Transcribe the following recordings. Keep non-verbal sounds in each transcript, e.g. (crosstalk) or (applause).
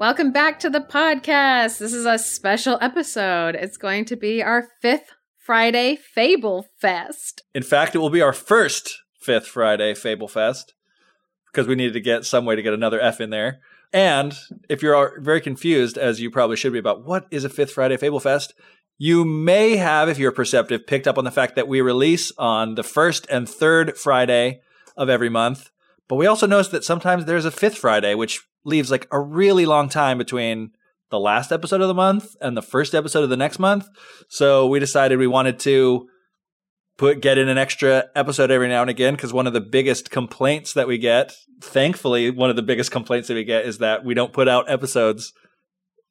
Welcome back to the podcast. This is a special episode. It's going to be our fifth Friday Fable Fest. In fact, it will be our first Fifth Friday Fable Fest because we needed to get some way to get another F in there. And if you're very confused, as you probably should be, about what is a Fifth Friday Fable Fest, you may have, if you're perceptive, picked up on the fact that we release on the first and third Friday of every month. But we also noticed that sometimes there's a fifth Friday, which leaves like a really long time between the last episode of the month and the first episode of the next month. So we decided we wanted to put get in an extra episode every now and again because one of the biggest complaints that we get, thankfully, one of the biggest complaints that we get is that we don't put out episodes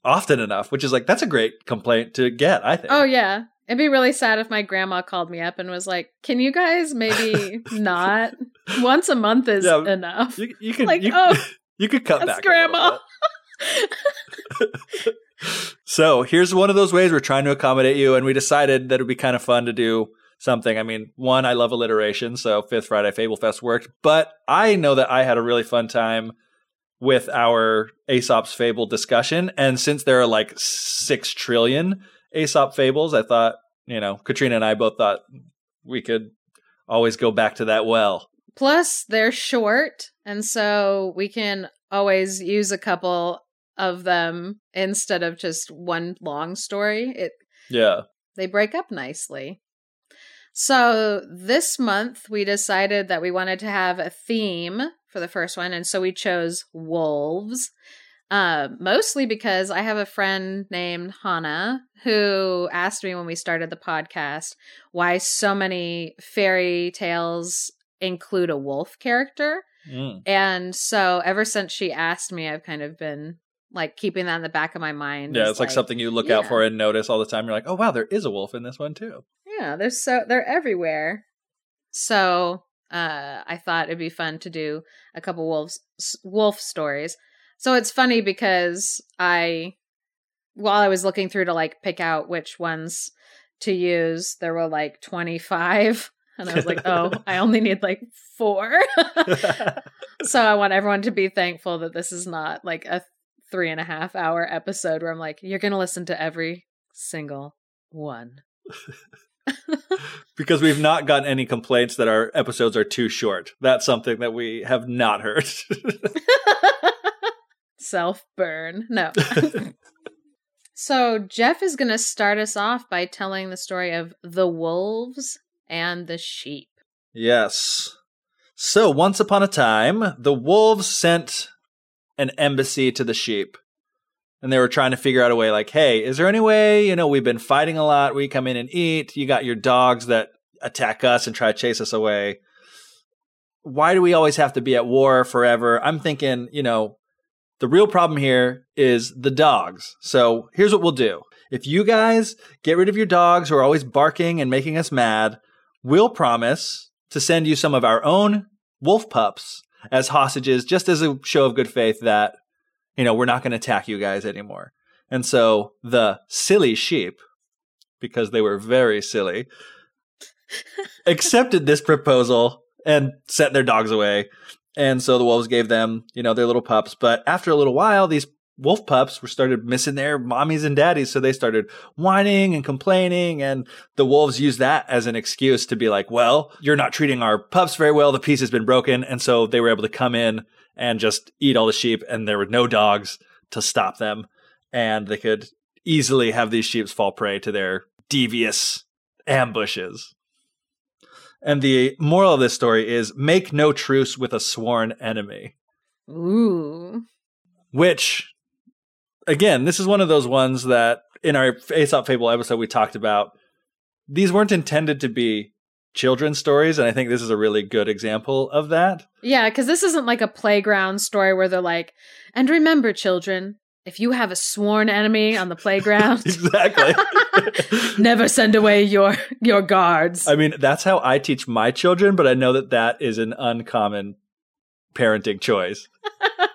often enough, which is like that's a great complaint to get, I think. Oh yeah. It'd be really sad if my grandma called me up and was like, "Can you guys maybe (laughs) not? Once a month is Yeah, enough." You, you could Like, you, oh, you could cut that's back. grandma. (laughs) So here's one of those ways we're trying to accommodate you, and we decided that it'd be kind of fun to do something. I mean, one, I love alliteration, so Fifth Friday Fable Fest worked, but I know that I had a really fun time with our Aesop's Fable discussion, and since there are like six trillion Aesop fables, I thought, you know, Katrina and I both thought we could always go back to that well. Plus, they're short, and so we can always use a couple of them instead of just one long story. It Yeah. they break up nicely. So this month we decided that we wanted to have a theme for the first one, and so we chose wolves. Uh, mostly because I have a friend named Hannah who asked me when we started the podcast why so many fairy tales include a wolf character. Mm. And so ever since she asked me, I've kind of been like keeping that in the back of my mind. Yeah, it's like, something you look out for and notice all the time. You're like, oh wow, there is a wolf in this one too. Yeah, they're so they're everywhere. So uh, I thought it'd be fun to do a couple wolves wolf stories. So it's funny because I, while I was looking through to like pick out which ones to use, there were like twenty five, and I was like, oh, (laughs) I only need like four. (laughs) (laughs) so I want everyone to be thankful that this is not like a three and a half hour episode where I'm like, you're gonna listen to every single one. because we've not gotten any complaints that our episodes are too short. That's something that we have not heard. Self burn. No. so Geoff is going to start us off by telling the story of the wolves and the sheep. yes. So, once upon a time, the wolves sent an embassy to the sheep. And they were trying to figure out a way like, hey, is there any way, you know, we've been fighting a lot. We come in and eat. You got your dogs that attack us and try to chase us away. Why do we always have to be at war forever? I'm thinking, you know, the real problem here is the dogs. So here's what we'll do. If you guys get rid of your dogs who are always barking and making us mad, we'll promise to send you some of our own wolf pups as hostages, just as a show of good faith that, you know, we're not going to attack you guys anymore. And so the silly sheep, because they were very silly, (laughs) accepted this proposal and sent their dogs away. And so the wolves gave them, you know, their little pups. But after a little while, these wolf pups were started missing their mommies and daddies. So they started whining and complaining. And the wolves used that as an excuse to be like, well, you're not treating our pups very well. The peace has been broken. And so they were able to come in and just eat all the sheep. And there were no dogs to stop them. And they could easily have these sheep fall prey to their devious ambushes. And the moral of this story is make no truce with a sworn enemy. Ooh. Which, again, this is one of those ones that in our Aesop Fable episode we talked about. These weren't intended to be children's stories, and I think this is a really good example of that. Yeah, because this isn't like a playground story where they're like, and remember, children, if you have a sworn enemy on the playground, (laughs) exactly. (laughs) never send away your your guards. I mean, that's how I teach my children, but I know that that is an uncommon parenting choice. (laughs)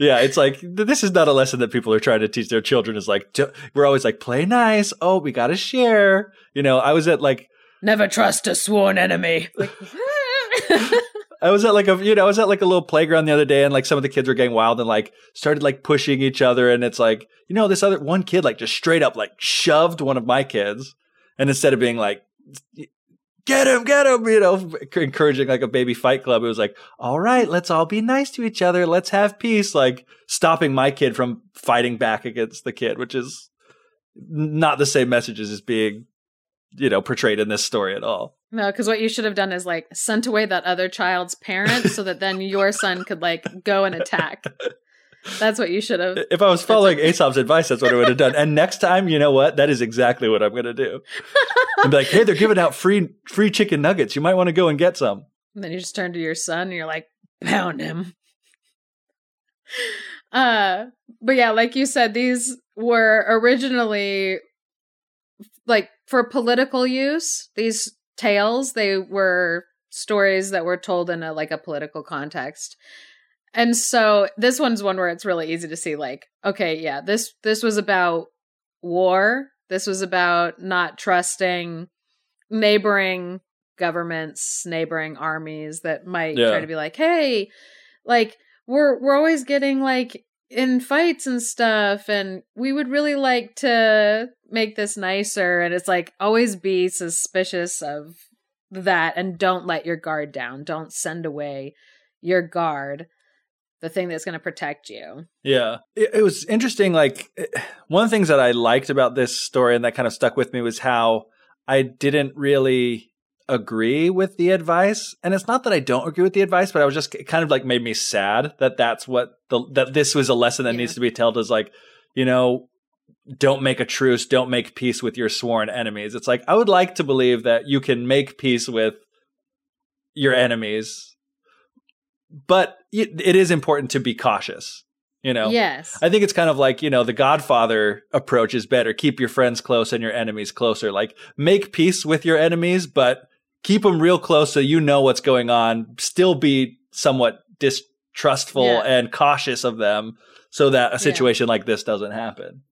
yeah, it's like this is not a lesson that people are trying to teach their children. Is like we're always like play nice. Oh, we got to share. You know, I was at like never trust a sworn enemy. (laughs) (laughs) I was at like a you know I was at like a little playground the other day and like some of the kids were getting wild and like started like pushing each other and it's like you know this other one kid like just straight up like shoved one of my kids and instead of being like get him, get him, you know, encouraging like a baby fight club. It was like, all right, let's all be nice to each other. Let's have peace. Like stopping my kid from fighting back against the kid, which is not the same messages as being, you know, portrayed in this story at all. No, because what you should have done is like sent away that other child's parents so that then your son could like go and attack. (laughs) That's what you should have. If I was following Aesop's advice, that's what I would have done. And next time, you know what? That is exactly what I'm going to do. And be like, hey, they're giving out free free chicken nuggets. You might want to go and get some. And then you just turn to your son and you're like, pound him. Uh, but yeah, like you said, these were originally like for political use. These tales, they were stories that were told in a like a political context and so this one's one where it's really easy to see like, okay, yeah, this this was about war. This was about not trusting neighboring governments, neighboring armies that might yeah. try to be like, "Hey, like we're we're always getting like in fights and stuff and we would really like to make this nicer." And it's like always be suspicious of that and don't let your guard down. Don't send away your guard the thing that's going to protect you. Yeah. It, it, was interesting. Like, eh, one of the things that I liked about this story and that kind of stuck with me was how I didn't really agree with the advice. And it's not that I don't agree with the advice, but I was just it kind of like made me sad that that's what the, that this was a lesson that yeah. needs to be told is like, you know, don't make a truce, don't make peace with your sworn enemies. It's like, I would like to believe that you can make peace with your enemies but it, it is important to be cautious you know? Yes. I think it's kind of like you know the godfather approach is better. Keep your friends close and your enemies closer. Like make peace with your enemies but keep them real close so you know what's going on. Still be somewhat distrustful yeah. and cautious of them so that a situation yeah. like this doesn't happen.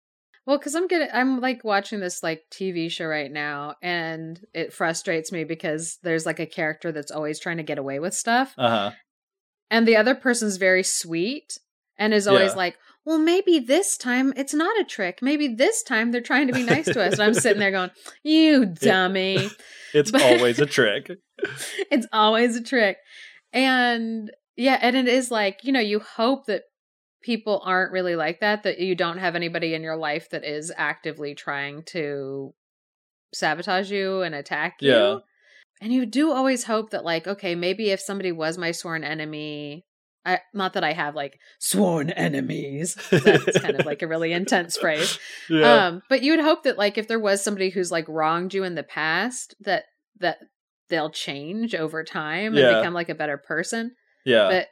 Well because i'm getting i'm like watching this like tv show right now and it frustrates me because there's like a character that's always trying to get away with stuff. Uh-huh and the other person's very sweet and is always yeah. like, well, maybe this time it's not a trick. Maybe this time they're trying to be nice to us. And I'm sitting there going, you (laughs) dummy. (laughs) It's but, always a trick. (laughs) it's always a trick. And yeah, and it is like, you know, you hope that people aren't really like that, that you don't have anybody in your life that is actively trying to sabotage you and attack you. Yeah. And you do always hope that, like, okay, maybe if somebody was my sworn enemy, I, not that I have like sworn enemies. That's kind of like a really intense phrase. (laughs) Yeah. Um, but you would hope that like if there was somebody who's like wronged you in the past, that that they'll change over time yeah. and become like a better person. Yeah. But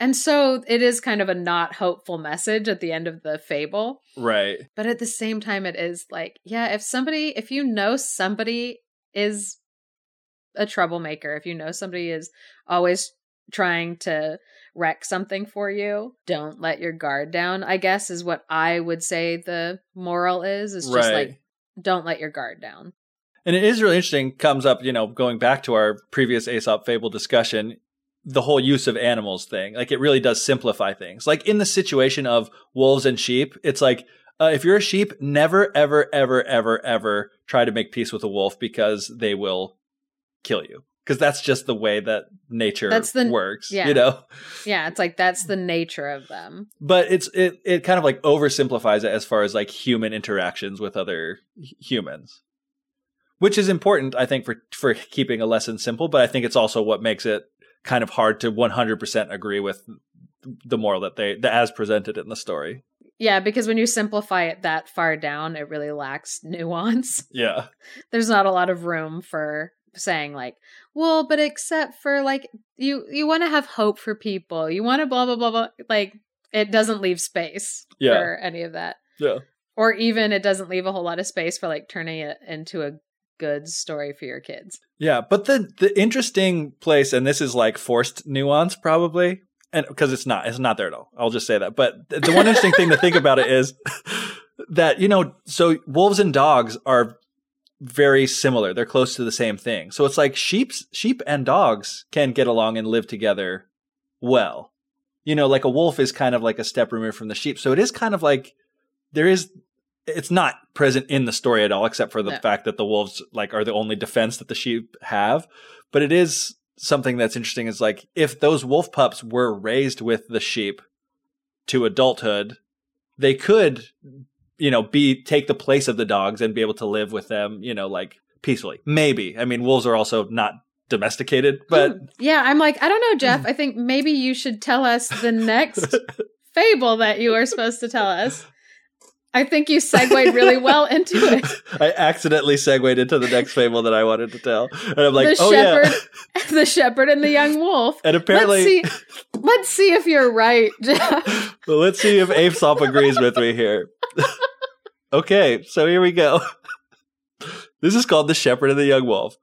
and so it is kind of a not hopeful message at the end of the fable. Right. But at the same time it is like, yeah, if somebody if you know somebody is a troublemaker, if you know somebody is always trying to wreck something for you, don't let your guard down. I guess is what I would say the moral is. Is just right. like don't let your guard down. And it is really interesting. Comes up, you know, going back to our previous Aesop fable discussion, the whole use of animals thing. Like it really does simplify things. Like in the situation of wolves and sheep, it's like uh, if you're a sheep, never, ever, ever, ever, ever try to make peace with a wolf because they will kill you because that's just the way that nature that's the, works yeah. you know yeah it's like that's the nature of them but it's it it kind of like oversimplifies it as far as like human interactions with other humans which is important i think for for keeping a lesson simple but i think it's also what makes it kind of hard to 100% agree with the moral that they the, as presented in the story yeah, because when you simplify it that far down, it really lacks nuance. Yeah. (laughs) There's not a lot of room for saying like, well, but except for like you you want to have hope for people. You want to blah blah blah blah like it doesn't leave space Yeah. for any of that. Yeah. Or even it doesn't leave a whole lot of space for like turning it into a good story for your kids. Yeah, but the the interesting place, and this is like forced nuance probably, and because it's not, it's not there at all. I'll just say that. But the one interesting thing to think about it is (laughs) that you know, so wolves and dogs are very similar. They're close to the same thing. So it's like sheep's sheep and dogs can get along and live together well. You know, like a wolf is kind of like a step removed from the sheep. So it is kind of like there is it's not present in the story at all except for the No. fact that the wolves like are the only defense that the sheep have but it is something that's interesting is like if those wolf pups were raised with the sheep to adulthood they could you know be take the place of the dogs and be able to live with them you know like peacefully maybe i mean wolves are also not domesticated hmm. but Yeah, I'm like, I don't know, Geoff. Hmm. I think maybe you should tell us the (laughs) next fable that you are supposed to tell us. I think you segued really well into it. (laughs) i accidentally segued into the next fable that i wanted to tell and i'm like the oh shepherd, yeah (laughs) (laughs) the shepherd and the young wolf. and apparently let's see, let's see if you're right, Geoff. Well, let's see if Aesop agrees with me here. okay, so here we go. This is called The Shepherd and the Young Wolf.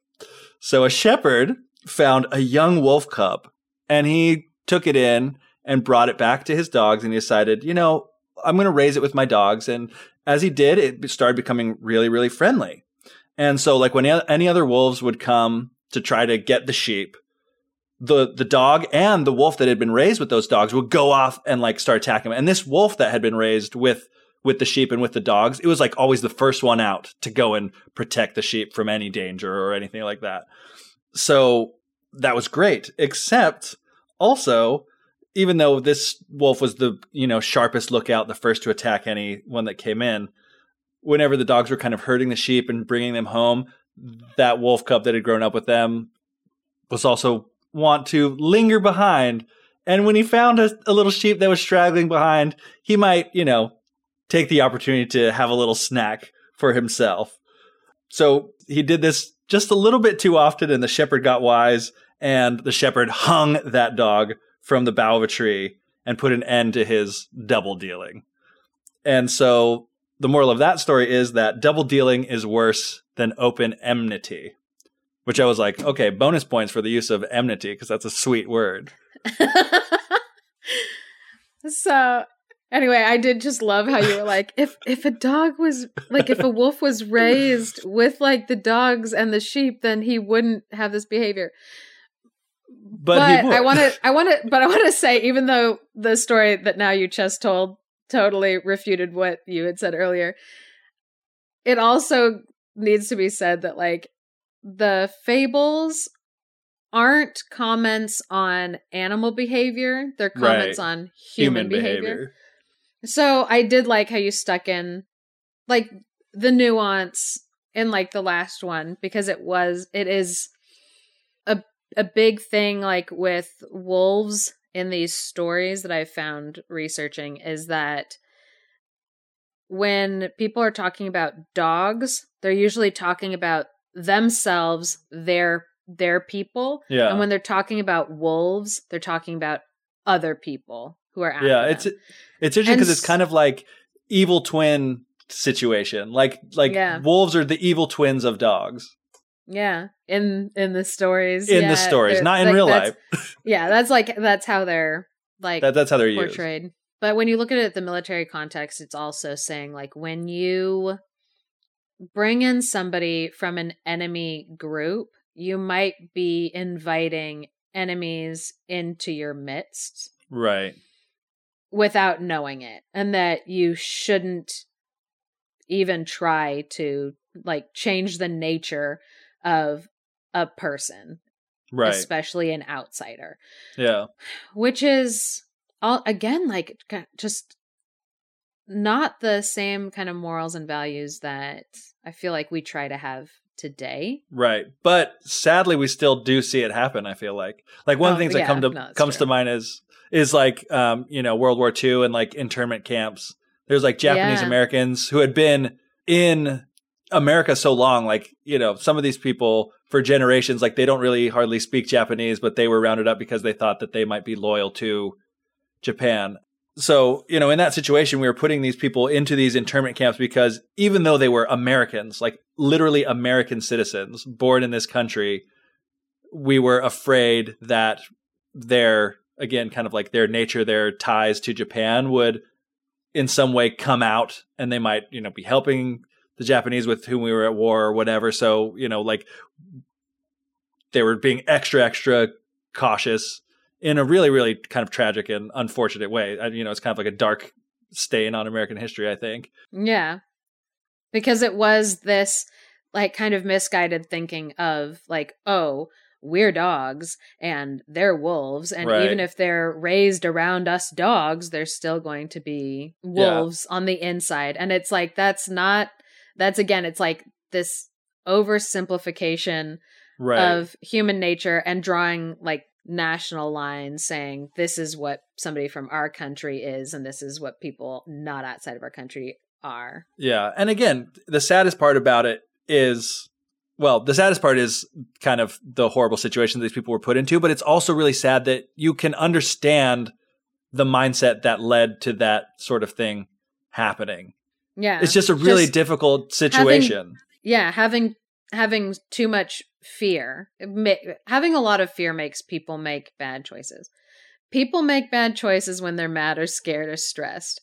So a shepherd found a young wolf cub and he took it in and brought it back to his dogs and he decided, you know, I'm going to raise it with my dogs. And as he did, it started becoming really, really friendly. And so, like, when any other wolves would come to try to get the sheep, the the dog and the wolf that had been raised with those dogs would go off and like start attacking him. And this wolf that had been raised with with the sheep and with the dogs, it was like always the first one out to go and protect the sheep from any danger or anything like that. So that was great. Except also, even though this wolf was the you know sharpest lookout, the first to attack anyone that came in, whenever the dogs were kind of herding the sheep and bringing them home, that wolf cub that had grown up with them was also want to linger behind. And when he found a, a little sheep that was straggling behind, he might, you know, take the opportunity to have a little snack for himself. So he did this just a little bit too often, and the shepherd got wise, and the shepherd hung that dog from the bough of a tree and put an end to his double dealing. And so the moral of that story is that double dealing is worse than open enmity. Which I was like, okay, bonus points for the use of enmity because that's a sweet word. (laughs) so anyway, I did just love how you were like, (laughs) if if a dog was like if a wolf was raised with like the dogs and the sheep, then he wouldn't have this behavior. But, But. I want to, I want to, (laughs) but I want to say, even though the story that now you just told totally refuted what you had said earlier, it also needs to be said that like the fables aren't comments on animal behavior; they're comments Right. on human, human behavior. behavior. So I did like how you stuck in like the nuance in like the last one because it was it is a big thing like with wolves in these stories that I've found researching is that when people are talking about dogs, they're usually talking about themselves, their their people. Yeah. And when they're talking about wolves, they're talking about other people who are yeah, them. it's it's interesting because it's kind of like evil twin situation. Like like Yeah. wolves are the evil twins of dogs Yeah, in in the stories. in yeah, the stories, not in like, real life. (laughs) Yeah, that's like that's how they're like That, that's how they're used. portrayed. But when you look at it at the military context, it's also saying like when you bring in somebody from an enemy group, you might be inviting enemies into your midst Right. without knowing it and that you shouldn't even try to like change the nature of a person Right. especially an outsider yeah. which is all again like just not the same kind of morals and values that i feel like we try to have today Right. But sadly we still do see it happen, I feel like. Like one of Oh, the things that yeah, come to no, comes true. to mind is is like um, you know, World War II and like internment camps. There's like Japanese Yeah. Americans who had been in America so long, like, you know, some of these people for generations, like they don't really hardly speak Japanese, but they were rounded up because they thought that they might be loyal to Japan. so, you know, in that situation, we were putting these people into these internment camps because even though they were Americans, like literally American citizens born in this country, we were afraid that their, again, kind of like their nature, their ties to Japan would in some way come out and they might, you know, be helping the Japanese with whom we were at war or whatever. So, you know, like they were being extra, extra cautious in a really, really kind of tragic and unfortunate way. You know, it's kind of like a dark stain on American history, I think. Yeah. Because it was this like kind of misguided thinking of like, oh, we're dogs and they're wolves. And Right. even if they're raised around us dogs, they're still going to be wolves on the inside. And it's like, that's not, that's again, it's like this oversimplification Right. of human nature and drawing like national lines saying this is what somebody from our country is and this is what people not outside of our country are. Yeah. And again, the saddest part about it is well, the saddest part is kind of the horrible situation that these people were put into, but it's also really sad that you can understand the mindset that led to that sort of thing happening. Yeah. It's just a really Just difficult situation. yeah, having having too much fear. Ma- having a lot of fear makes people make bad choices. People make bad choices when they're mad or scared or stressed.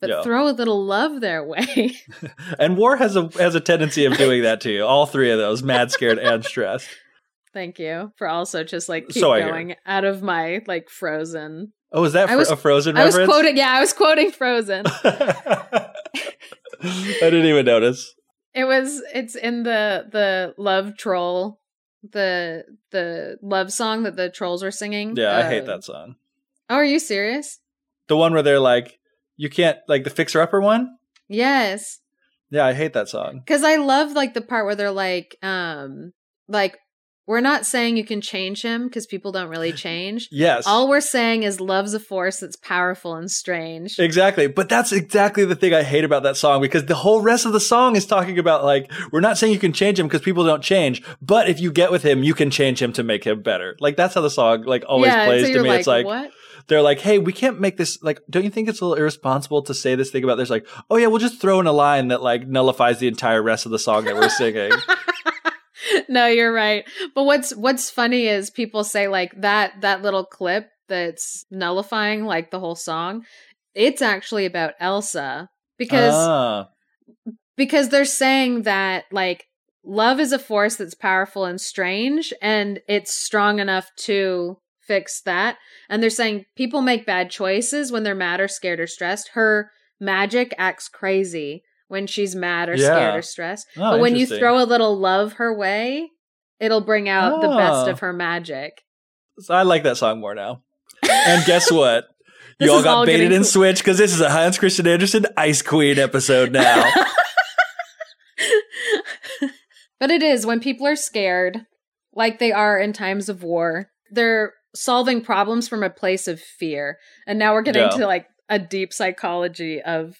But Yeah. throw a little love their (laughs) way. (laughs) and war has a has a tendency of doing that to you. All three of those, mad, scared, and stressed. Thank you for also just like keep So going out of my like frozen. Oh, is that I was- a Frozen I was quoting yeah, I was quoting Frozen. (laughs) I didn't even notice. It was it's in the the love troll the the love song that the trolls were singing. Yeah, I hate Uh, that song. Oh, are you serious? The one where they're like, you can't like the fixer upper one. Yes. Yeah, I hate that song. Cuz I love like the part where they're like um like we're not saying you can change him cuz people don't really (laughs) change. Yes. All we're saying is love's a force that's powerful and strange. Exactly. But that's exactly the thing I hate about that song because the whole rest of the song is talking about like, we're not saying you can change him because people don't change, but if you get with him, you can change him to make him better. Like that's how the song like always yeah, plays so to me. like, it's like, what? they're like, hey, we can't make this like, don't you think it's a little irresponsible to say this thing about this? Like, oh yeah, we'll just throw in a line that like nullifies the entire rest of the song that we're singing. (laughs) (laughs) no, you're right. But what's what's funny is people say like that that little clip that's nullifying like the whole song. It's actually about Elsa because ah, because they're saying that like love is a force that's powerful and strange and it's strong enough to fix that. And they're saying people make bad choices when they're mad or scared or stressed. Her magic acts crazy when she's mad or Yeah. scared or stressed. Oh, but when you throw a little love her way, it'll bring out the best Oh. of her magic. So I like that song more now. And (laughs) guess what? You all got all baited and switched because this is a Hans Christian Andersen Ice Queen episode now. (laughs) but it is when people are scared, like they are in times of war, they're solving problems from a place of fear. And now we're getting Yeah. to like a deep psychology of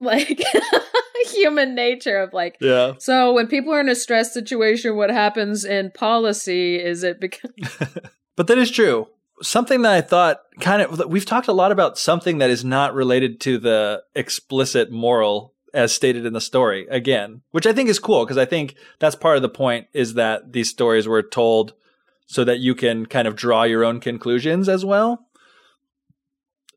like (laughs) human nature of like yeah. so when people are in a stress situation what happens in policy is it because (laughs) But that is true. Something that I thought kind of, we've talked a lot about something that is not related to the explicit moral as stated in the story again, which I think is cool because I think that's part of the point is that these stories were told so that you can kind of draw your own conclusions as well.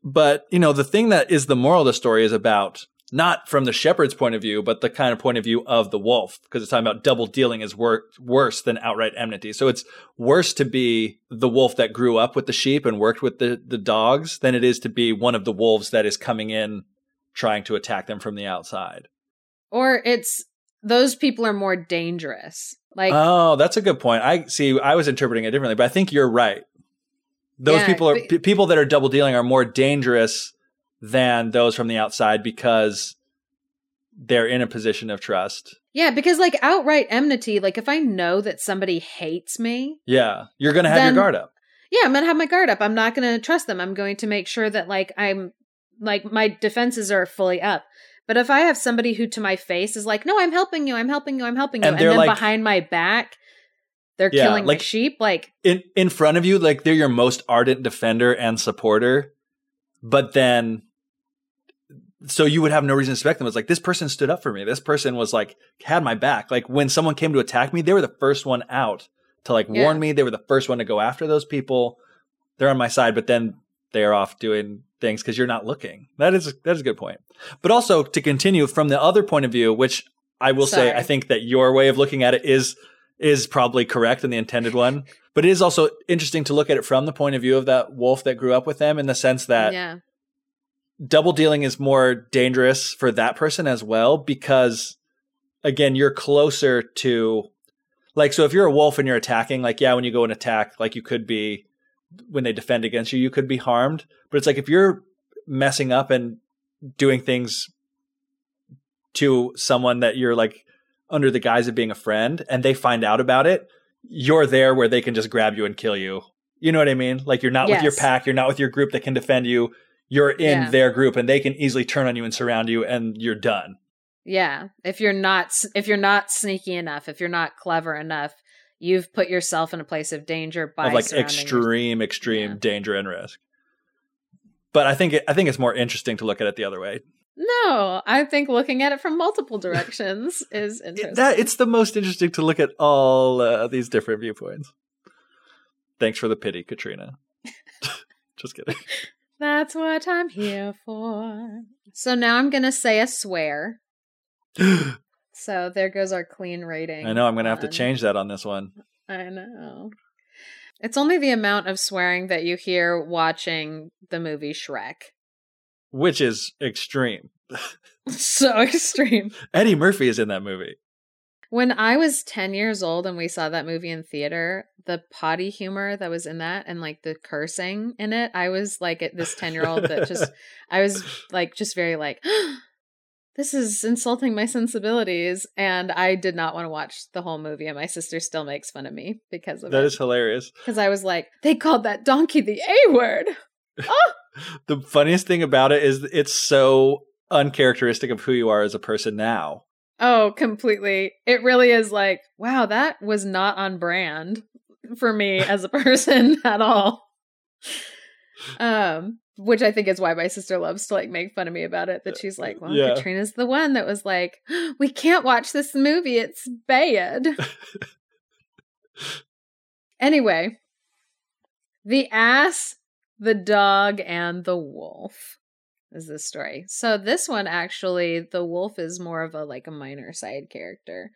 But, you know, the thing that is the moral of the story is about not from the shepherd's point of view, but the kind of point of view of the wolf, because it's talking about double dealing is wor- worse than outright enmity. So it's worse to be the wolf that grew up with the sheep and worked with the, the dogs than it is to be one of the wolves that is coming in trying to attack them from the outside. or it's those people are more dangerous like oh, that's a good point. I see. I was interpreting it differently, but I think you're right. Those Yeah, people are but- p- people that are double dealing are more dangerous than those from the outside because they're in a position of trust. yeah because like outright enmity like if i know that somebody hates me Yeah, you're going to have Then- your guard up. yeah, I'm gonna have my guard up. I'm not gonna trust them. I'm going to make sure that like I'm like my defenses are fully up. But if I have somebody who to my face is like, no, I'm helping you, I'm helping you, I'm helping you, And and, then like- behind my back, they're Yeah, killing like- my sheep, like in in front of you, like they're your most ardent defender and supporter, but then so you would have no reason to suspect them. It's like this person stood up for me. This person was like had my back. Like when someone came to attack me, they were the first one out to like Yeah. warn me. They were the first one to go after those people. They're on my side, but then they're off doing things because you're not looking. That is that is a good point. But also to continue from the other point of view, which I will say I think that your way of looking at it is is probably correct and the intended one. But it is also interesting to look at it from the point of view of that wolf that grew up with them in the sense that yeah. Double dealing is more dangerous for that person as well because again you're closer to like so if you're a wolf and you're attacking like yeah when you go and attack like you could be when they defend against you you could be harmed. But it's like if you're messing up and doing things to someone that you're like under the guise of being a friend and they find out about it you're there where they can just grab you and kill you. You know what i mean? Like you're not with your pack you're not with your group that can defend you you're in Yeah. their group and they can easily turn on you and surround you and you're done Yeah. If you're not if you're not sneaky enough, if you're not clever enough, you've put yourself in a place of danger by of like extreme extreme Yeah. danger and risk but i think it, i think it's more interesting to look at it the other way No, I think looking at it from multiple directions (laughs) is interesting. That it's the most interesting to look at all uh, these different viewpoints thanks for the pity katrina (laughs) (laughs) just kidding That's what I'm here for. So now I'm going to say a swear. (gasps) So there goes our clean rating. i know i'm gonna have to um, change that on this one I know. It's only the amount of swearing that you hear watching the movie Shrek. which is extreme (laughs) (laughs) so extreme. eddie murphy is in that movie When I was 10 years old and we saw that movie in theater, the potty humor that was in that and like the cursing in it, I was like at this 10 year old that just, (laughs) I was like, just very like, (gasps) this is insulting my sensibilities. And I did not want to watch the whole movie. And my sister still makes fun of me because of that it. is hilarious Because I was like, they called that donkey the A word. (laughs) Ah! the funniest thing about it is it's so uncharacteristic of who you are as a person now Oh, completely. It really is like, wow, that was not on brand for me as a (laughs) person at all. Um, which I think is why my sister loves to like make fun of me about it. That she's like, well, Yeah. Katrina's the one that was like, (gasps) we can't watch this movie. It's bad. (laughs) anyway, the ass, the dog, and the wolf is this story. So this one actually, the wolf is more of a like a minor side character.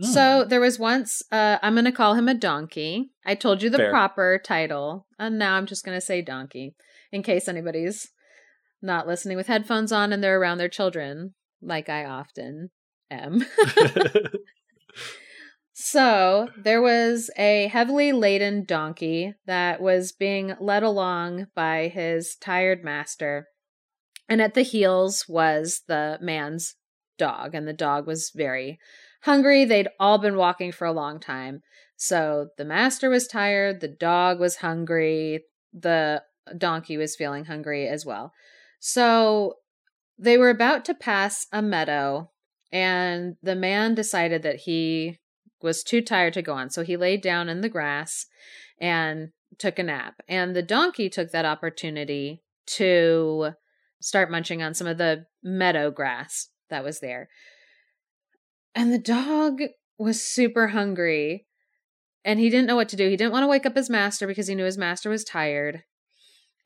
Hmm. So there was once uh I'm going to call him a donkey. I told you the Fair. proper title, and now I'm just going to say donkey in case anybody's not listening with headphones on and they're around their children like I often am. (laughs) (laughs) So there was a heavily laden donkey that was being led along by his tired master. And at the heels was the man's dog, and the dog was very hungry. They'd all been walking for a long time. So the master was tired, the dog was hungry, the donkey was feeling hungry as well. So they were about to pass a meadow, and the man decided that he was too tired to go on. So he laid down in the grass and took a nap. And the donkey took that opportunity to start munching on some of the meadow grass that was there. And the dog was super hungry and he didn't know what to do. He didn't want to wake up his master because he knew his master was tired.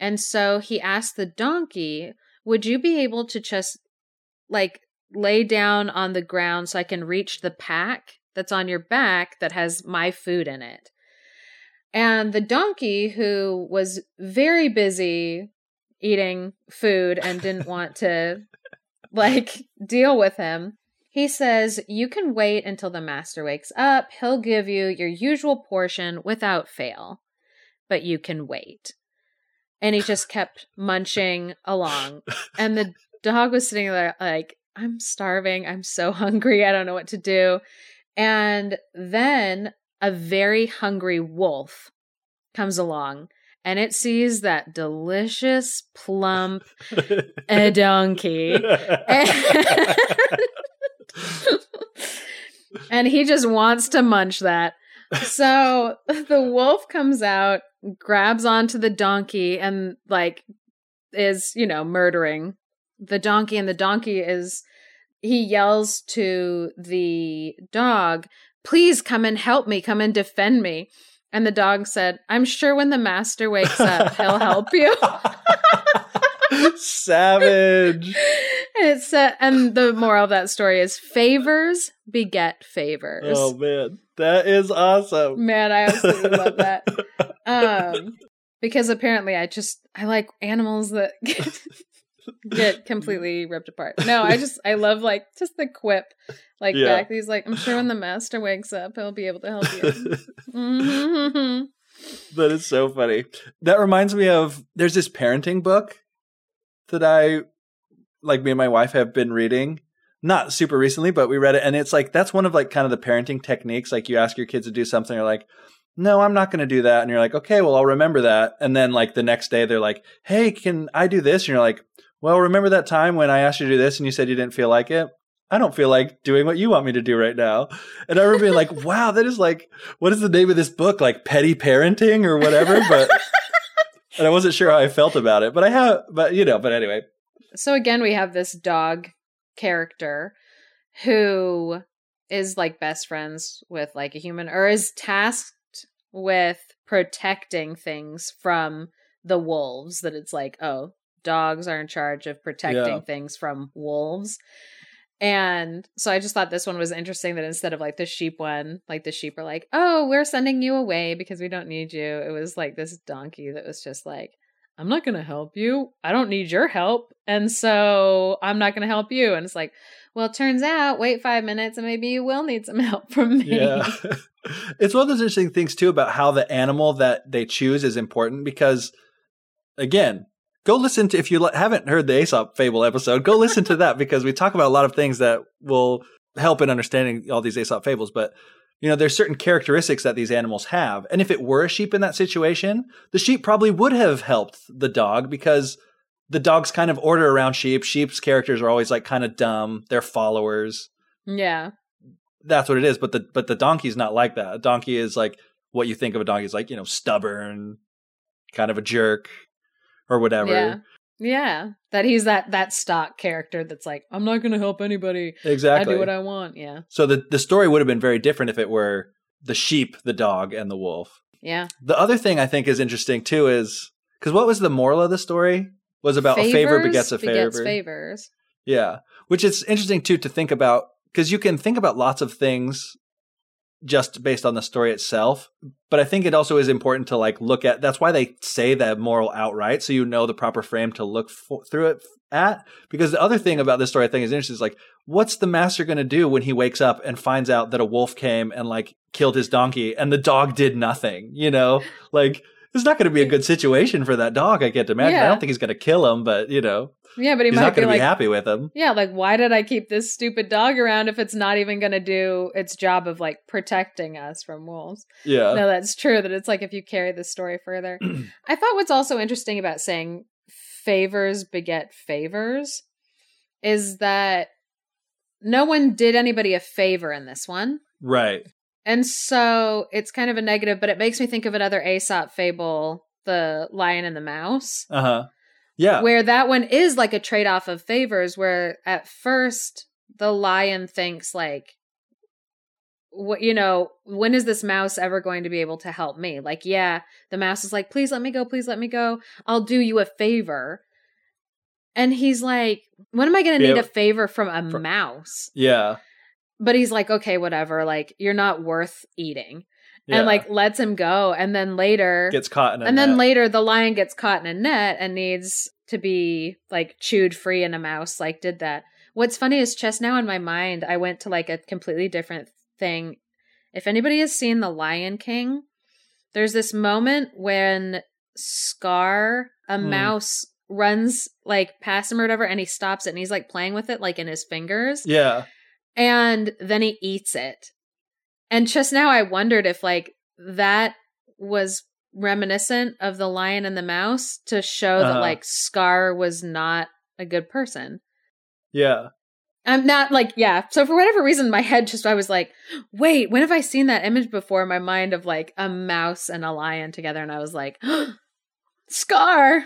And so he asked the donkey, Would you be able to just like lay down on the ground so I can reach the pack that's on your back that has my food in it? And the donkey, who was very busy eating food and didn't want to like deal with him, he says, You can wait until the master wakes up. He'll give you your usual portion without fail, but you can wait. And he just kept munching along. And the dog was sitting there like, I'm starving. I'm so hungry. I don't know what to do. And then a very hungry wolf comes along and it sees that delicious, plump (laughs) a donkey. (laughs) and he just wants to munch that. So the wolf comes out, grabs onto the donkey, and like is, you know, murdering the donkey and the donkey is he yells to the dog, "Please come and help me, come and defend me." And the dog said, "I'm sure when the master wakes up, he'll help you." (laughs) Savage. and (laughs) it's uh, and the moral of that story is favors beget favors. Oh man, that is awesome. Man, I absolutely love that. (laughs) Um, because apparently I just I like animals that get, (laughs) completely ripped apart. No, I just I love like just the quip. Like Yeah. back, he's like, I'm sure when the master wakes up, he'll be able to help you. (laughs) Mhm. That is so funny. That reminds me of there's this parenting book that I like me and my wife have been reading. Not super recently, but we read it and it's like that's one of like kind of the parenting techniques. Like you ask your kids to do something, you're like, no, I'm not gonna do that. And you're like, okay, well I'll remember that. And then like the next day they're like, Hey, can I do this? And you're like, Well, remember that time when I asked you to do this and you said you didn't feel like it? I don't feel like doing what you want me to do right now. And I remember being like, (laughs) wow, that is like, what is the name of this book? Like petty parenting or whatever. But, (laughs) and I wasn't sure how I felt about it, but I have, but you know, but anyway. so again, we have this dog character who is like best friends with like a human or is tasked with protecting things from the wolves that it's like oh dogs are in charge of protecting Yeah. things from wolves. And so i just thought this one was interesting that instead of like the sheep one like the sheep are like oh we're sending you away because we don't need you. It was like this donkey that was just like i'm not gonna help you. I don't need your help. And so i'm not gonna help you. And it's like well it turns out wait five minutes and maybe you will need some (laughs) help from me. Yeah. (laughs) it's one of those interesting things too about how the animal that they choose is important because again, go listen to if you haven't heard the Aesop fable episode, go listen to that because we talk about a lot of things that will help in understanding all these Aesop fables, but you know, there's certain characteristics that these animals have. And if it were a sheep in that situation, the sheep probably would have helped the dog because the dogs kind of order around sheep. Sheep's characters are always like kind of dumb. They're followers yeah that's what it is. But the but the donkey's not like that. A donkey is like what you think of a donkey is like, you know, stubborn, kind of a jerk, or whatever. Yeah. Yeah. That he's that that stock character that's like, I'm not gonna help anybody. Exactly. I do what I want. Yeah. so the the story would have been very different if it were the sheep, the dog, and the wolf. Yeah. The other thing I think is interesting too is because what was the moral of the story? Was about a favor Favors begets a favor. begets favors. Yeah. Which is interesting too to think about because you can think about lots of things just based on the story itself. But I think it also is important to like look at that's why they say that moral outright so you know the proper frame to look for, through it at. Because the other thing about this story I think is interesting is like, what's the master going to do when he wakes up and finds out that a wolf came and like killed his donkey and the dog did nothing? You know, like it's not going to be a good situation for that dog. I can't imagine. I don't think he's going to kill him, but you know, Yeah, but he he's might not be going to be like, happy with him. yeah, like why did I keep this stupid dog around if it's not even gonna do its job of like protecting us from wolves? Yeah. no, that's true. That it's like if you carry the story further. (clears throat) I thought what's also interesting about saying favors beget favors is that no one did anybody a favor in this one. Right. And so it's kind of a negative, but it makes me think of another Aesop fable, The Lion and the Mouse, Uh huh. Yeah. where that one is like a trade off of favors, where at first the lion thinks, like, what you know when is this mouse ever going to be able to help me like yeah the mouse is like please let me go please let me go i'll do you a favor and he's like when am i going to need Yeah. a favor from a mouse yeah. But he's like okay whatever like you're not worth eating Yeah. and like lets him go and then later gets caught in a and then later the lion gets caught in a net and needs to be like chewed free and a mouse like did that what's funny is just now in my mind i went to like a completely different thing if anybody has seen the lion king there's this moment when scar a Hmm. mouse runs like past him or whatever and he stops it and he's like playing with it like in his fingers Yeah. And then he eats it. And just now I wondered if like that was reminiscent of the lion and the mouse to show that Uh-huh. like Scar was not a good person. Yeah. I'm not like yeah. So for whatever reason my head just I was like, "Wait, when have I seen that image before in my mind of like a mouse and a lion together?" And I was like, (gasps) "Scar."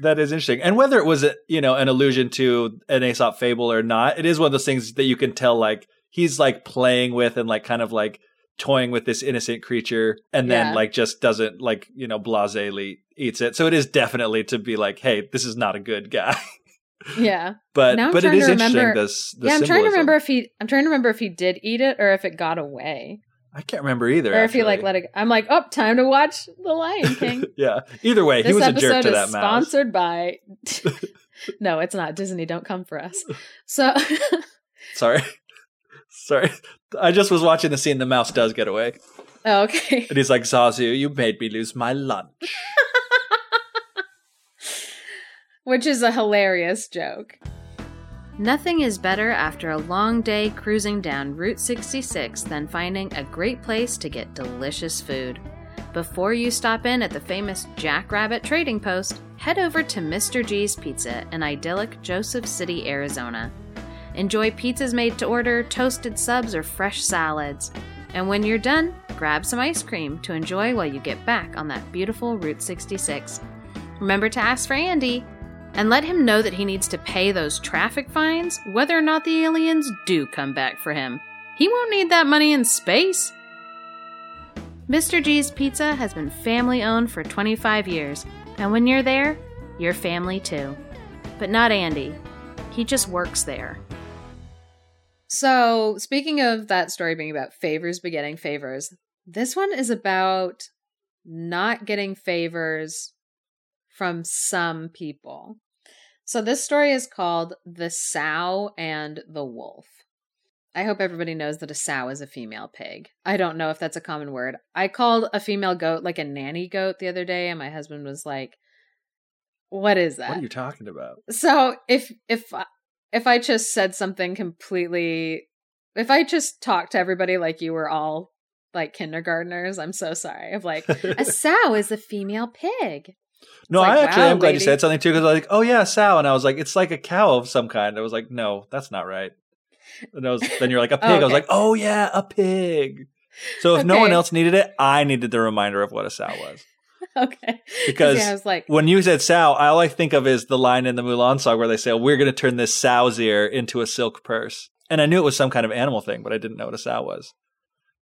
That is interesting. And whether it was, a, you know, an allusion to an Aesop fable or not, it is one of those things that you can tell, like, he's like playing with and like kind of like toying with this innocent creature and then Yeah. like just doesn't like, you know, blasely eats it. So it is definitely to be like, hey, this is not a good guy. (laughs) Yeah. but Now I'm but it trying to interesting remember- this the yeah, I'm trying to remember if he I'm trying to remember if he did eat it or if it got away. I can't remember either. or if you like let it I'm like, "Oh, time to watch The Lion (laughs) King." yeah. Either way, he this was a jerk to that mouse. sponsored by (laughs) (laughs) No, it's not. Disney don't come for us. So Sorry. Sorry. I just was watching the scene the mouse does get away. Oh, okay. And he's like, Zazu, you made me lose my lunch. Which is a hilarious joke. Nothing is better after a long day cruising down Route 66 than finding a great place to get delicious food. Before you stop in at the famous Jackrabbit Trading Post, head over to Mr. G's Pizza in idyllic Joseph City, Arizona. Enjoy pizzas made to order, toasted subs, or fresh salads. And when you're done, grab some ice cream to enjoy while you get back on that beautiful Route 66. Remember to ask for Andy and let him know that he needs to pay those traffic fines whether or not the aliens do come back for him. He won't need that money in space. Mr. G's Pizza has been family owned for 25 years, and when you're there, you're family too. But not Andy. He just works there. So, speaking of that story being about favors begetting favors, this one is about not getting favors from some people. So, this story is called The Sow and the Wolf. I hope everybody knows that a sow is a female pig. I don't know if that's a common word. I called a female goat like a nanny goat the other day, and my husband was like, What is that? What are you talking about? So if if if I just said something completely, if I just talked to everybody like you were all like kindergartners, I'm so sorry. Of like a (laughs) sow is a female pig. No, like, I actually wow, am glad you said something too because I was like, oh yeah, sow, and I was like, it's like a cow of some kind. I was like, no, that's not right. And I was, then you're like a pig. I was like, oh yeah, a pig. So if no one else needed it, I needed the reminder of what a sow was. (laughs) Okay, Because yeah, I was like, when you said sow, all I think of is the line in the Mulan song where they say, "We're going to turn this sow's ear into a silk purse." And I knew it was some kind of animal thing, but I didn't know what a sow was.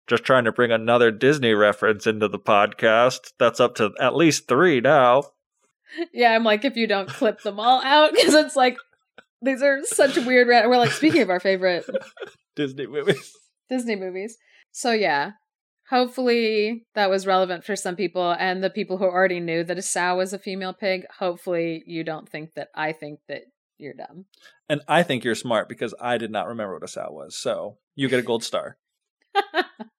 Just trying to bring another Disney reference into the podcast. That's up to at least three now. yeah, I'm like, if you don't clip them all out, (laughs) because it's like these are such weird. Ra- we're like speaking of our favorite (laughs) Disney movies. Disney movies. So yeah, hopefully that was relevant for some people, and the people who already knew that a sow was a female pig. Hopefully, you don't think that I think that you're dumb. And I think you're smart because I did not remember what a sow was. So you get a gold star. (laughs)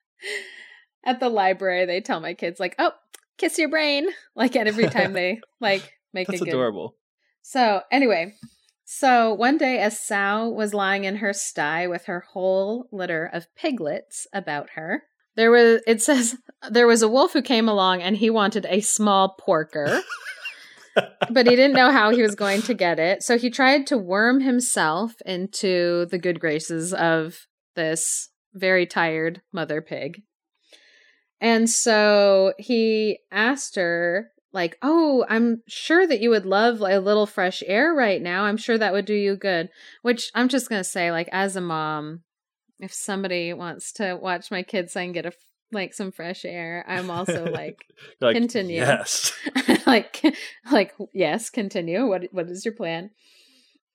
At the library, they tell my kids like, "Oh, kiss your brain," (laughs) like and every time they (laughs) like make That's a good. adorable. So anyway, so one day a sow was lying in her sty with her whole litter of piglets about her. There was it says there was a wolf who came along and he wanted a small porker. (laughs) but he didn't know how he was going to get it. So he tried to worm himself into the good graces of this very tired mother pig. And so he asked her, like, oh, I'm sure that you would love a little fresh air right now. I'm sure that would do you good. Which I'm just going to say, like, as a mom, if somebody wants to watch my kids can get a, like some fresh air, I'm also (laughs) like, like, Continue. Yes. (laughs) like like yes continue what what is your plan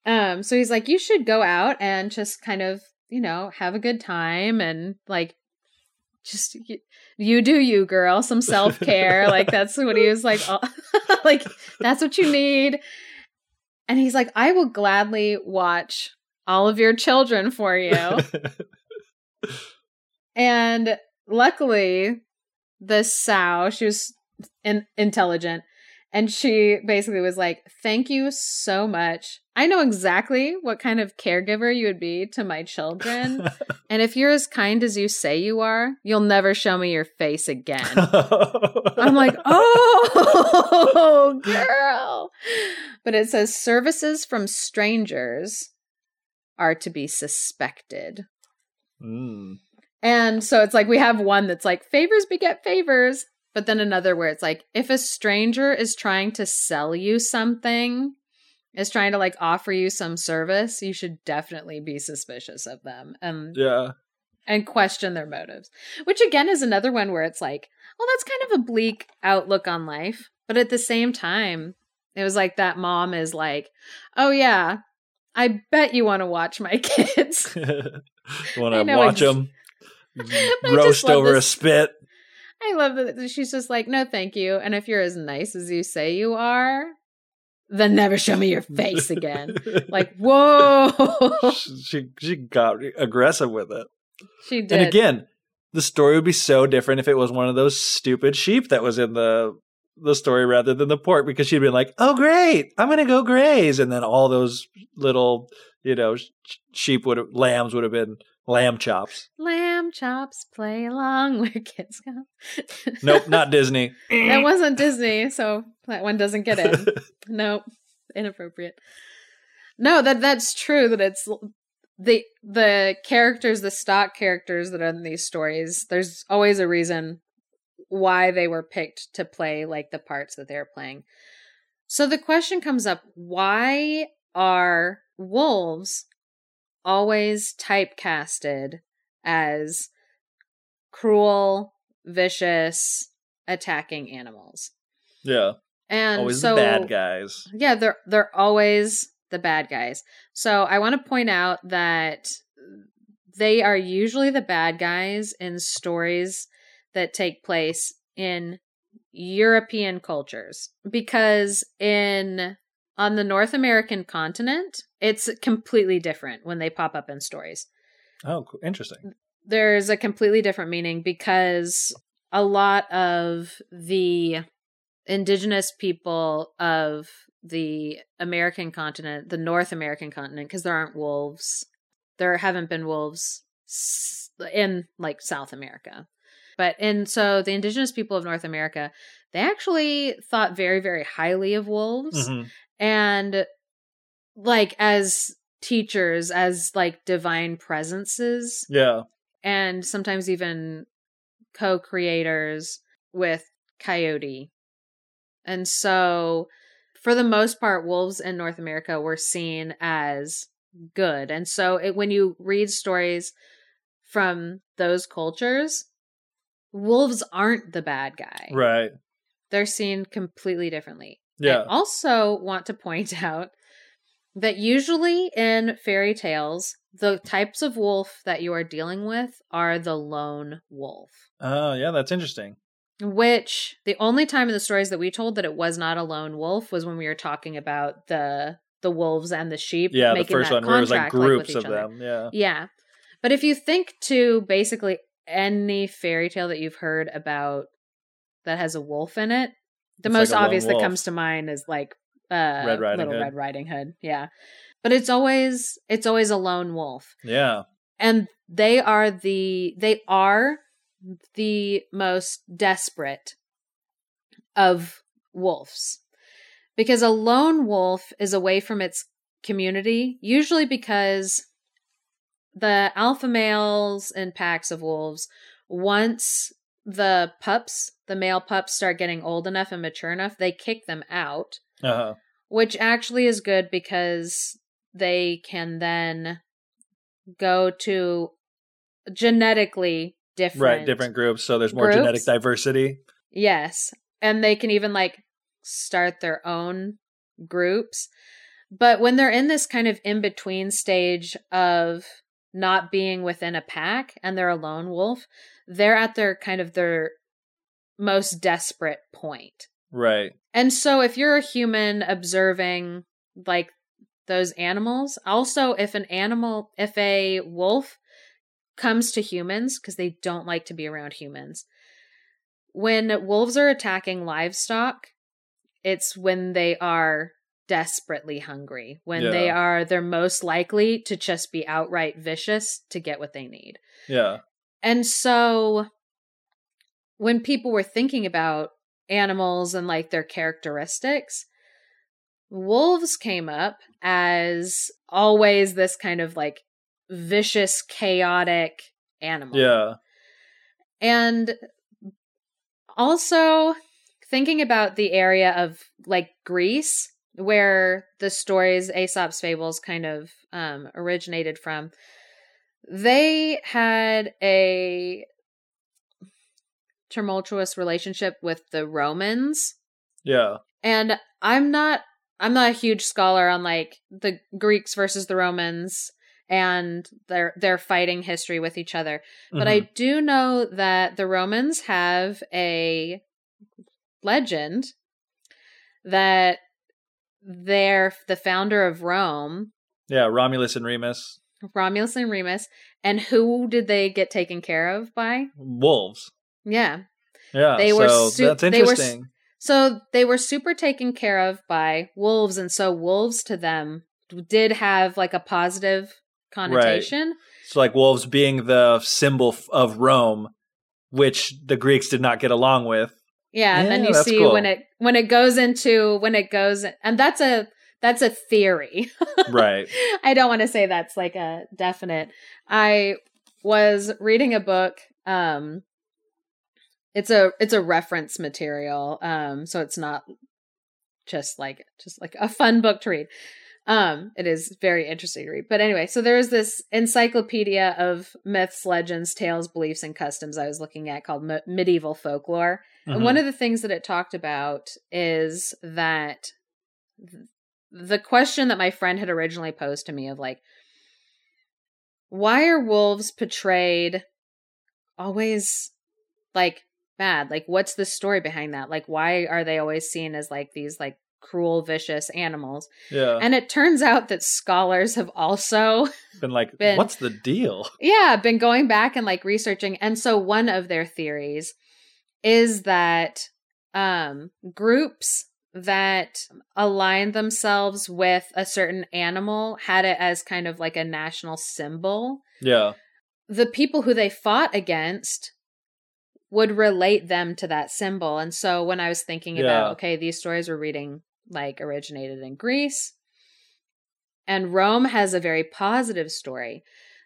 um so he's like you should go out and just kind of you know have a good time and like just you, you do you girl some self-care like that's what he was like all- (laughs) like that's what you need and he's like i will gladly watch all of your children for you (laughs) and luckily, this sow, she was in- intelligent. And she basically was like, Thank you so much. I know exactly what kind of caregiver you would be to my children. (laughs) and if you're as kind as you say you are, you'll never show me your face again. (laughs) I'm like, oh, girl. But it says services from strangers are to be suspected. Mm. And so it's like we have one that's like favors beget favors. But then another where it's like if a stranger is trying to sell you something, is trying to like offer you some service, you should definitely be suspicious of them and Yeah. and question their motives. Which again is another one where it's like, well, that's kind of a bleak outlook on life, but at the same time, it was like that mom is like, "Oh yeah, I bet you want to watch my (laughs) kids." (laughs) Want to watch ex- them (laughs) roast over this- a spit? I love that she's just like, "No, thank you." And if you're as nice as you say you are, then never show me your face again. like, (laughs) whoa. she she got aggressive with it. she did. And again, the story would be so different if it was one of those stupid sheep that was in the the story rather than the pork because she'd been like, "Oh great, I'm going to go graze." And then all those little, you know, sh- sheep would have lambs would have been lamb chops. Lamb chops play along where kids go. (laughs) Nope, not Disney. that wasn't Disney, so that one doesn't get in. (laughs) nope, inappropriate. No, that that's true. That it's the the characters, the stock characters that are in these stories. There's always a reason why they were picked to play like the parts that they're playing. So the question comes up: Why are wolves always typecasted as cruel, vicious, attacking animals? yeah, And always so, the bad guys. Yeah, they're they're always the bad guys. So I want to point out that they are usually the bad guys in stories that take place in European cultures because in on the North American continent, it's completely different when they pop up in stories Oh, interesting. there's a completely different meaning because a lot of the indigenous people of the American continent, the North American continent, because there aren't wolves, there haven't been wolves in like South America. But and so the indigenous people of North America, they actually thought very, very highly of wolves Mhm. And like as teachers, as like divine presences. Yeah, and sometimes even co-creators with coyote. And so for the most part wolves in north america were seen as good. And so it, when you read stories from those cultures wolves aren't the bad guy. Right. they're seen completely differently Yeah, I also want to point (laughs) out that usually in fairy tales, the types of wolf that you are dealing with are the lone wolf. oh yeah, that's interesting. Which the only time in the stories that we told that it was not a lone wolf was when we were talking about the the wolves and the sheep. Yeah, the making first that one where it was like contract, with groups each of other. them. Yeah, Yeah. But if you think to basically any fairy tale that you've heard about that has a wolf in it, the It's most like obvious that comes to mind is like uh Red Riding Little Hood. Red Riding Hood. Yeah. But it's always it's always a lone wolf. yeah, And they are the they are the most desperate of wolves. Because a lone wolf is away from its community, usually because the alpha males and packs of wolves, once the pups, the male pups, start getting old enough and mature enough, they kick them out, uh-huh. which actually is good because they can then go to genetically different right. Different groups, so there's more groups? genetic diversity. Yes. And they can even like start their own groups. But when they're in this kind of in between stage of not being within a pack and they're a lone wolf, they're at their kind of their most desperate point. Right. And so if you're a human observing like those animals, also if an animal, if a wolf comes to humans, because they don't like to be around humans, when wolves are attacking livestock, it's when they are desperately hungry, when they are, they're most likely to just be outright vicious to get what they need. Yeah. And so when people were thinking about animals and like their characteristics, wolves came up as always this kind of like vicious, chaotic animal. Yeah. And also thinking about the area of like Greece, where the stories Aesop's fables kind of um, originated from, they had a tumultuous relationship with the Romans. Yeah. And I'm not I'm not a huge scholar on like the Greeks versus the Romans and their their fighting history with each other. But I Mhm. do know that the Romans have a legend that they're the founder of Rome, yeah, Romulus and Remus, Romulus and Remus, and who did they get taken care of by? wolves. Yeah. Yeah, They were so su- that's they were interesting. So they were super taken care of by wolves, and so wolves to them did have like a positive connotation. so like wolves being the symbol of Rome, which the Greeks did not get along with. Yeah, and then you see cool. when it when it goes into when it goes and that's a that's a theory. right. (laughs) I don't want to say that's like a definite. I was reading a book um it's a it's a reference material um so it's not just like just like a fun book to read. Um it is very interesting to read. But anyway, so there's this encyclopedia of myths, legends, tales, beliefs and customs I was looking at called Me- Medieval Folklore. And Mhm. one of the things that it talked about is that th- the question that my friend had originally posed to me of like, why are wolves portrayed always like bad? Like, what's the story behind that? Like, why are they always seen as like these like cruel, vicious animals? yeah, And it turns out that scholars have also (laughs) been like, been- what's the deal? yeah, been going back and like researching. And so one of their theories is that um groups that aligned themselves with a certain animal had it as kind of like a national symbol. Yeah, The people who they fought against would relate them to that symbol. And so when I was thinking Yeah. about okay, these stories we're reading like originated in Greece and Rome has a very positive story.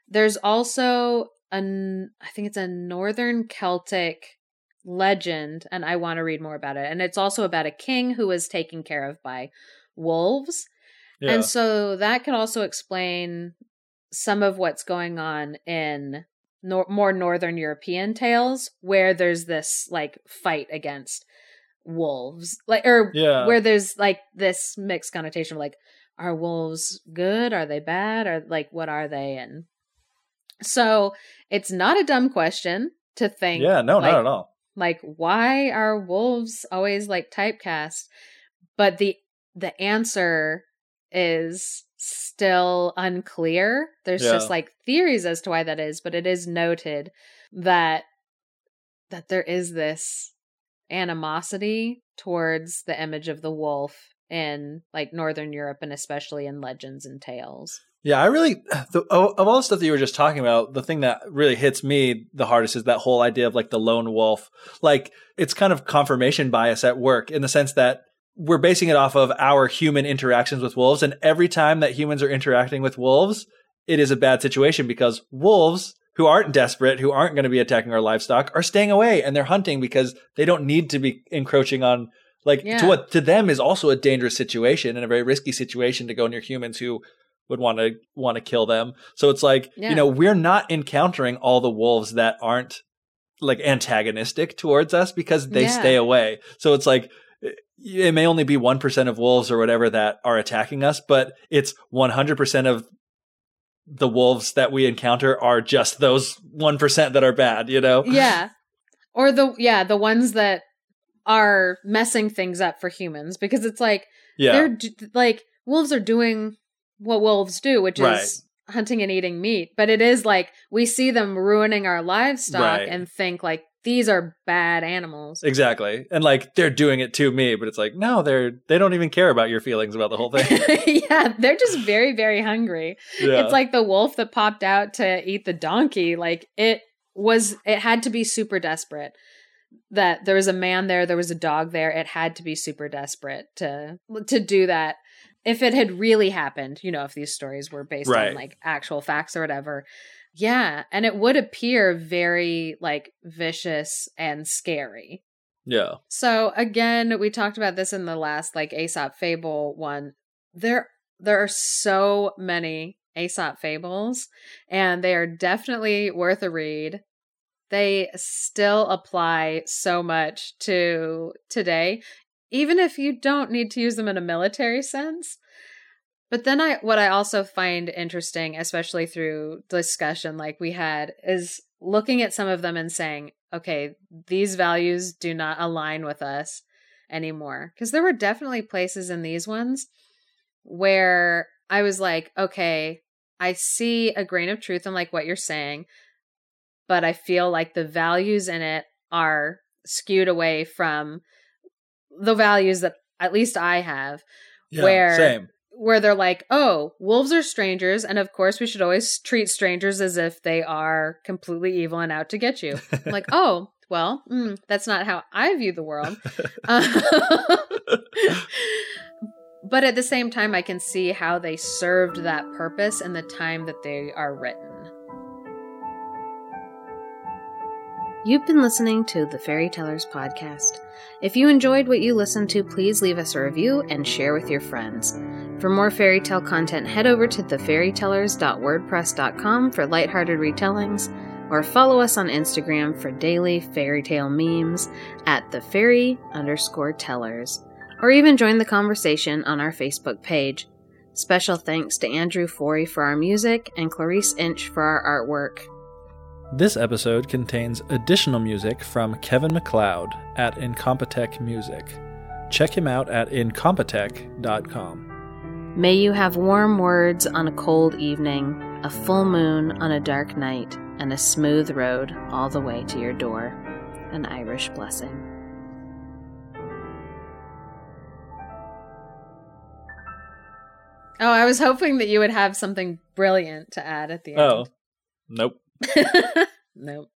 There's also an I think it's a northern Celtic legend and I want to read more about it. And it's also about a king who was taken care of by wolves. yeah, And so that can also explain some of what's going on in nor- more northern European tales where there's this like fight against wolves. Like or yeah. where there's like this mixed connotation of like are wolves good are they bad or like what are they and so it's not a dumb question to think yeah, no, like, not at all. Like why are wolves always like typecast? But the the answer is still unclear. There's Yeah. just like theories as to why that is but it is noted that that there is this animosity towards the image of the wolf in like northern europe and especially in legends and tales Yeah, I really the, of all the stuff that you were just talking about, the thing that really hits me the hardest is that whole idea of like the lone wolf. Like it's kind of confirmation bias at work in the sense that we're basing it off of our human interactions with wolves, and every time that humans are interacting with wolves, it is a bad situation because wolves who aren't desperate, who aren't going to be attacking our livestock, are staying away and they're hunting because they don't need to be encroaching on like Yeah. to what to them is also a dangerous situation and a very risky situation to go near humans who would want to want to kill them. So it's like, Yeah. you know, we're not encountering all the wolves that aren't like antagonistic towards us because they Yeah. stay away. So it's like eh, it may only be 1% of wolves or whatever that are attacking us, but it's 100% of the wolves that we encounter are just those 1% that are bad, you know? yeah or the yeah the ones that are messing things up for humans because it's like Yeah. they're like wolves are doing what wolves do which Right. is hunting and eating meat but it is like we see them ruining our livestock Right. and think like these are bad animals Exactly. And like they're doing it to me, but it's like, no, they're they don't even care about your feelings about the whole thing. (laughs) yeah they're just very very hungry Yeah. it's like the wolf that popped out to eat the donkey like it was it had to be super desperate that there was a man there there was a dog there it had to be super desperate to to do that if it had really happened you know if these stories were based Right. on like actual facts or whatever yeah and it would appear very like vicious and scary Yeah. So again, we talked about this in the last like Aesop fable one. There there are so many Aesop fables and they are definitely worth a read. They still apply so much to today even if you don't need to use them in a military sense. But then I what I also find interesting, especially through discussion like we had, is looking at some of them and saying, okay, these values do not align with us anymore. Because there were definitely places in these ones where I was like, okay, I see a grain of truth in like what you're saying, but I feel like the values in it are skewed away from the values that at least I have. Yeah, where same. where they're like, oh, wolves are strangers, and of course we should always treat strangers as if they are completely evil and out to get you. Like, (laughs) oh, well, mm, that's not how I view the world. Uh, (laughs) (laughs) but at the same time, I can see how they served that purpose in the time that they are written. You've been listening to the Fairy Tellers podcast. If you enjoyed what you listened to, please leave us a review and share with your friends. For more fairy tale content, head over to thefairytellers.wordpress.com for lighthearted retellings, or follow us on Instagram for daily fairy tale memes at the fairy underscore tellers, or even join the conversation on our Facebook page. Special thanks to Andrew Forey for our music and Clarice Inch for our artwork. This episode contains additional music from Kevin MacLeod at Incompetech Music. Check him out at incompetech.com. May you have warm words on a cold evening, a full moon on a dark night, and a smooth road all the way to your door. An Irish blessing. Oh, I was hoping that you would have something brilliant to add at the end. Oh, nope. (laughs) nope.